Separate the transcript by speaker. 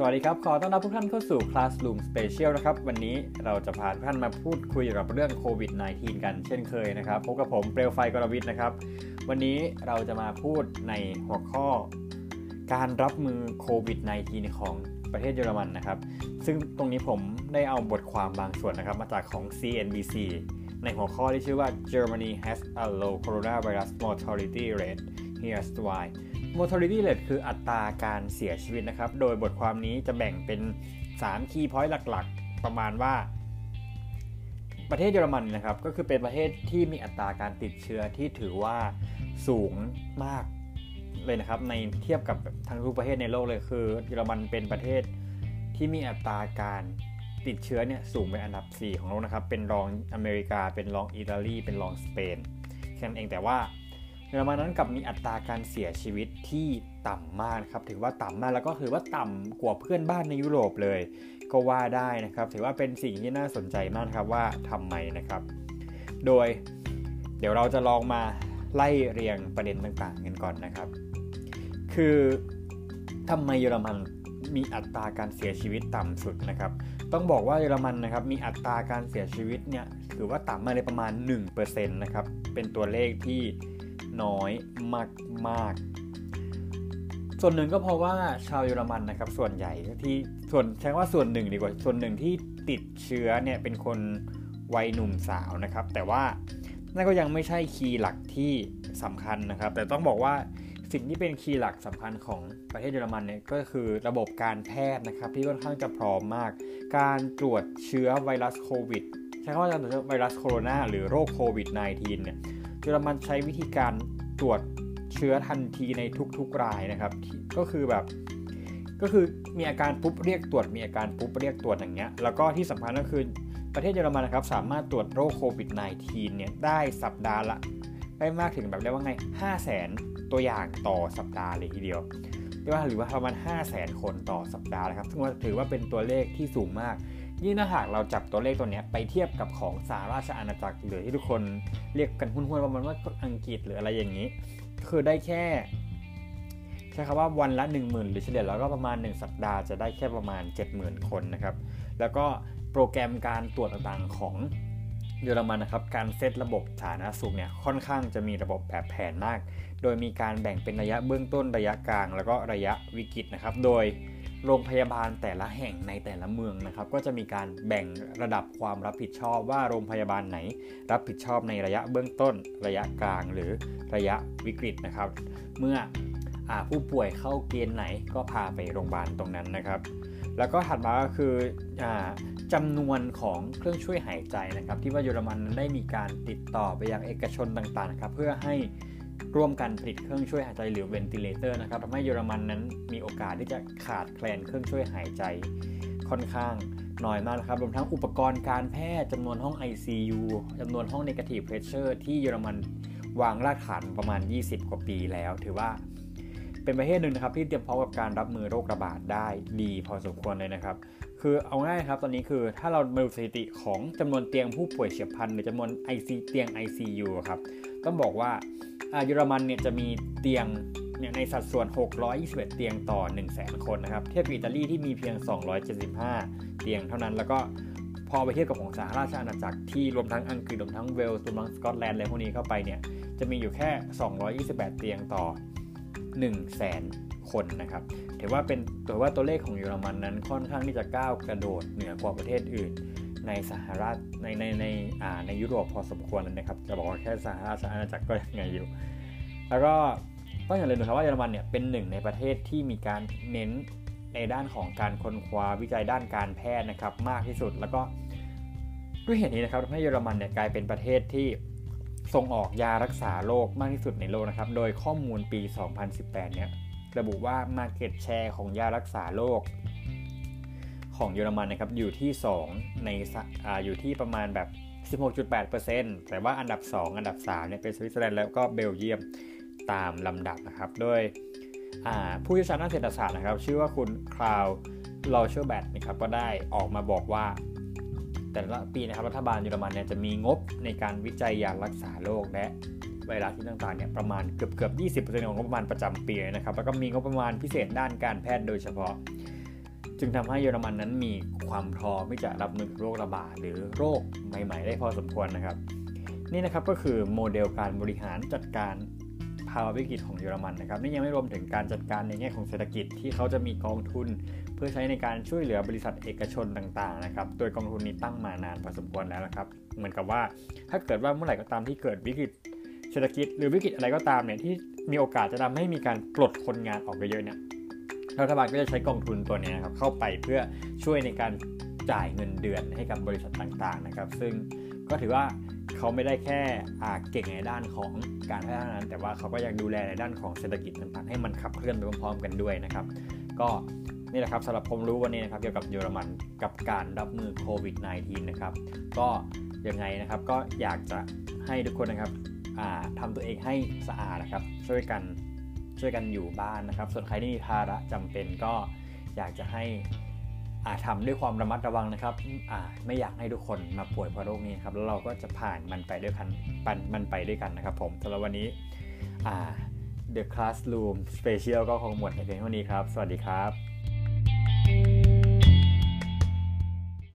Speaker 1: สวัสดีครับ ขอต้อนรับทุกท่านเข้าสู่ Classroom Special นะครับ วันนี้เราจะพาทุกท่านมาพูดคุยเกี่ยวกับเรื่องโควิด -19 กันเช่นเคยนะครับ พบกับผมเปลวไฟกรวิทย์นะครับ วันนี้เราจะมาพูดในหัวข้อการรับมือโควิด -19 ของประเทศเยอรมันนะครับ ซึ่งตรงนี้ผมได้เอาบทความบางส่วนนะครับ มาจากของ CNBC ในหัวข้อที่ชื่อว่า Germany has a low coronavirus mortality rate here's why mortality rate คืออัตราการเสียชีวิตนะครับ โดยบทความนี้จะแบ่งเป็น3 key point หลักๆ ประมาณว่า ประเทศเยอรมันนะครับ ก็คือเป็นประเทศที่มีอัตราการติดเชื้อที่ถือว่าสูงมากเลยนะครับ ในเทียบกับทั้งทุกประเทศในโลกเลยคือ เยอรมันเป็นประเทศที่มีอัตราการติดเชื้อเนี่ยสูงเป็นอันดับ 4 ของโลกนะครับ เป็นรองอเมริกา เป็นรองอิตาลี เป็นรองสเปนแค่นั้นเองแต่ว่า เยอรมันนั้นกับมีอัตราการเสียชีวิตที่ต่ำมากครับถือว่าต่ำมากแล้วก็ถือว่าต่ำกว่าเพื่อนบ้านในยุโรปเลย ก็ว่าได้นะครับ ถือว่าเป็นสิ่งที่น่าสนใจมากครับว่าทำไมนะครับ โดยเดี๋ยวเราจะลองมาไล่เรียงประเด็นต่างๆกันก่อนนะครับ คือทำไมเยอรมันมีอัตราการเสียชีวิตต่ำสุดนะครับ ต้องบอกว่าเยอรมันนะครับมีอัตราการเสียชีวิตเนี่ยถือว่าต่ำมาเลยประมาณ1%นะครับเป็นตัวเลขที่ น้อยมากๆ ส่วนหนึ่งก็เพราะว่าชาวเยอรมันนะครับ ส่วนใหญ่ที่ส่วนใช้ว่าส่วนหนึ่งดีกว่า ส่วนหนึ่งที่ติดเชื้อเนี่ยเป็นคนวัยหนุ่มสาวนะครับ แต่ว่านั่นก็ยังไม่ใช่คีย์หลักที่สำคัญนะครับ แต่ต้องบอกว่าสิ่งที่เป็นคีย์หลักสำคัญของประเทศเยอรมันเนี่ยก็คือระบบการแพทย์นะครับที่ค่อนข้างจะพร้อมมาก การตรวจเชื้อไวรัสโควิดใช้คำว่าการตรวจเชื้อไวรัสโคโรนาหรือโรคโควิด -19 เนี่ย ยอรมันใช้วิธีการตรวจเชื้อทันทีในทุกๆรายนะครับ ก็คือแบบ ก็คือมีอาการปุ๊บเรียกตรวจ มีอาการปุ๊บเรียกตรวจอย่างเงี้ย แล้วก็ที่สำคัญก็คือประเทศเยอรมันนะครับสามารถตรวจโรคโควิด -19 เนี่ยได้สัปดาห์ละได้มากถึงแบบเรียกว่าไง 5 0 0แสนตัวอย่างต่อสัปดาห์เลยทีเดียวเรียกว่าหรือว่าประมาณ 5 0 0แสนคนต่อสัปดาห์นะครับ ซึ่งถือว่าเป็นตัวเลขที่สูงมาก ยิ่งถ้าหากเราจับตัวเลขตัวนี้ไปเทียบกับของสหราชอาณาจักรหรือที่ทุกคนเรียกกันหุ้นๆประมาณว่าอังกฤษหรืออะไรอย่างนี้ คือได้แค่ใช้คำว่าวันละ 1 0,000 หรือเฉลี่ยแล้วก็ประมาณ 1 สัปดาห์จะได้แค่ประมาณ 70,000 คนนะครับ แล้วก็โปรแกรมการตรวจต่างๆของเยอรมันนะครับการเซตระบบสาธารณสุขเนี่ยค่อนข้างจะมีระบบแบบแผนมาก โดยมีการแบ่งเป็นระยะเบื้องต้นระยะกลาง แล้วก็ระยะวิกฤตนะครับ โดย โรงพยาบาลแต่ละแห่งในแต่ละเมืองนะครับ ก็จะมีการแบ่งระดับความรับผิดชอบว่าโรงพยาบาลไหน รับผิดชอบในระยะเบื้องต้น ระยะกลางหรือระยะวิกฤตนะครับ เมื่ออผู้ป่วยเข้าเกณฑ์ไหนก็พาไปโรงพยาบาลตรงนั้นนะครับ แล้วก็ถัดมาก็คืออจำนวนของเครื่องช่วยหายใจนะครับ ที่ว่าเยอรมันนั้นได้มีการติดต่อไปยังเอกชนต่างๆนะครับเพื่อให้ ร่วมกันผลิตเครื่องช่วยหายใจหรือ ventilator นะครับทำให้เยอรมันนั้นมีโอกาสที่จะขาดแคลนเครื่องช่วยหายใจค่อนข้างน้อยมากนะครับรวมทั้งอุปกรณ์การแพทย์จำนวนห้อง ICU จำนวนห้อง Negative Pressure ที่เยอรมันวางรากฐานประมาณ 20 กว่าปีแล้ว ถือว่าเป็นประเทศหนึ่งนะครับที่เตรียมพร้อมกับการรับมือโรคระบาดได้ดีพอสมควรเลยนะครับ คือเอาง่ายครับตอนนี้คือถ้าเราดูสถิติของจำนวนเตียงผู้ป่วยเฉียบพลันหรือจำนวน IC เตียง ICU ครับ ต้องบอกว่าเยอรมันเนี่ยจะมีเตียงเนี่ยในสัดส่วน 621 เตียงต่อ 1 0 0 0 0 0 คนนะครับ เทียบกับอิตาลีที่มีเพียง 275 เตียงเท่านั้น แล้วก็พอไปเทียบกับของสหราชอาณาจักรที่รวมทั้งอังกฤษรวมทั้งเวลส์รวมทั้งสกอตแลนด์อะไรพวกนี้เข้าไปเนี่ยจะมีอยู่แค่ 228 เตียงต่อ 1 0 0 0 0 0 คนนะครับ ถือว่าเป็นถือว่าตัวเลขของเยอรมันนั้นค่อนข้างที่จะก้าวกระโดดเหนือกว่าประเทศอื่น ในสหรัฐในในในอ่าในยุโรปพอสมควรเลยนะครับ จะบอกว่าแค่สหราชอาณาจักรก็ยังไงอยู่ แล้วก็ต้องอย่าลืมนะครับว่าเยอรมันเนี่ยเป็นหนึ่งในประเทศที่มีการเน้นในด้านของการค้นคว้าวิจัยด้านการแพทย์นะครับ มากที่สุดแล้วก็ด้วยเหตุนี้นะครับทำให้เยอรมันเนี่ยกลายเป็นประเทศที่ส่งออกยารักษาโรคมากที่สุดในโลกนะครับ โดยข้อมูลปี 2018 เนี่ยระบุว่า Market Share ของยารักษาโรค ของเยอรมันนะครับอยู่ที่ 2 ในออยู่ที่ประมาณแบบ 16.8%แต่ว่าอันดับ 2 อันดับ3เนี่ยเป็นสวิตเซอร์แลนด์แล้วก็เบลเยียมตามลำดับนะครับโดยผู้เชี่ยวชาญด้านเศรษฐศาสตร์นะครับ ชื่อว่าคุณคลาวลอเชอร์แบทนะครับก็ได้ออกมาบอกว่า แต่ละปีนะครับรัฐบาลเยอรมันเนี่ยจะมีงบในการวิจัยยารักษาโรคและไวรัสที่ต่างๆเนี่ยประมาณเกือบเกือบ20%ของงบประมาณประจำปีนะครับแล้วก็มีงบประมาณพิเศษด้านการแพทย์โดยเฉพาะ จึงทำให้เยอรมันนั้นมีความพร้อมที่จะรับมือโรคระบาดหรือโรคใหม่ ๆ ได้พอสมควรนะครับ นี่นะครับก็คือโมเดลการบริหารจัดการภาวะวิกฤตของเยอรมันนะครับนี่ยังไม่รวมถึงการจัดการในแง่ของเศรษฐกิจที่เขาจะมีกองทุน เพื่อใช้ในการช่วยเหลือบริษัทเอกชนต่างๆนะครับโดยกองทุนนี้ตั้งมานานพอสมควรแล้วนะครับ เหมือนกับว่าถ้าเกิดว่าเมื่อไหร่ก็ตามที่เกิดวิกฤตเศรษฐกิจหรือวิกฤตอะไรก็ตามเนี่ยที่มีโอกาสจะทำให้มีการปลดคนงานออกไปเยอะเนี่ย รัฐบาลก็จะใช้กองทุนตัวนี้ครับเข้าไปเพื่อช่วยในการจ่ายเงินเดือนให้กับบริษัทต่างๆนะครับ ซึ่งก็ถือว่าเขาไม่ได้แค่เก่งในด้านของการพัฒนาแต่ว่าเขาก็ยังดูแลในด้านของเศรษฐกิจต่างๆให้มันขับเคลื่อนไปพร้อมๆกันด้วยนะครับ ก็นี่แหละครับสำหรับผมรู้วันนี้นะครับเกี่ยวกับเยอรมันกับการรับมือโควิด -19 นะครับก็ยังไงนะครับก็อยากจะให้ทุกคนนะครับทำตัวเองให้สะอาดนะครับ ช่วยกัน ช่วยกันอยู่บ้านนะครับ ส่วนใครที่มีภาระจำเป็นก็อยากจะให้อาทำด้วยความระมัดระวังนะครับอาไม่อยากให้ทุกคนมาป่วยเพราะโรคนี้ครับแล้วเราก็จะผ่านมันไปด้วยกันปันมันไปด้วยกันนะครับ ผมสำหรับวันนี้อา The Classroom Special ก็คงหมดในเพียงเท่านี้ครับ สวัสดีครับ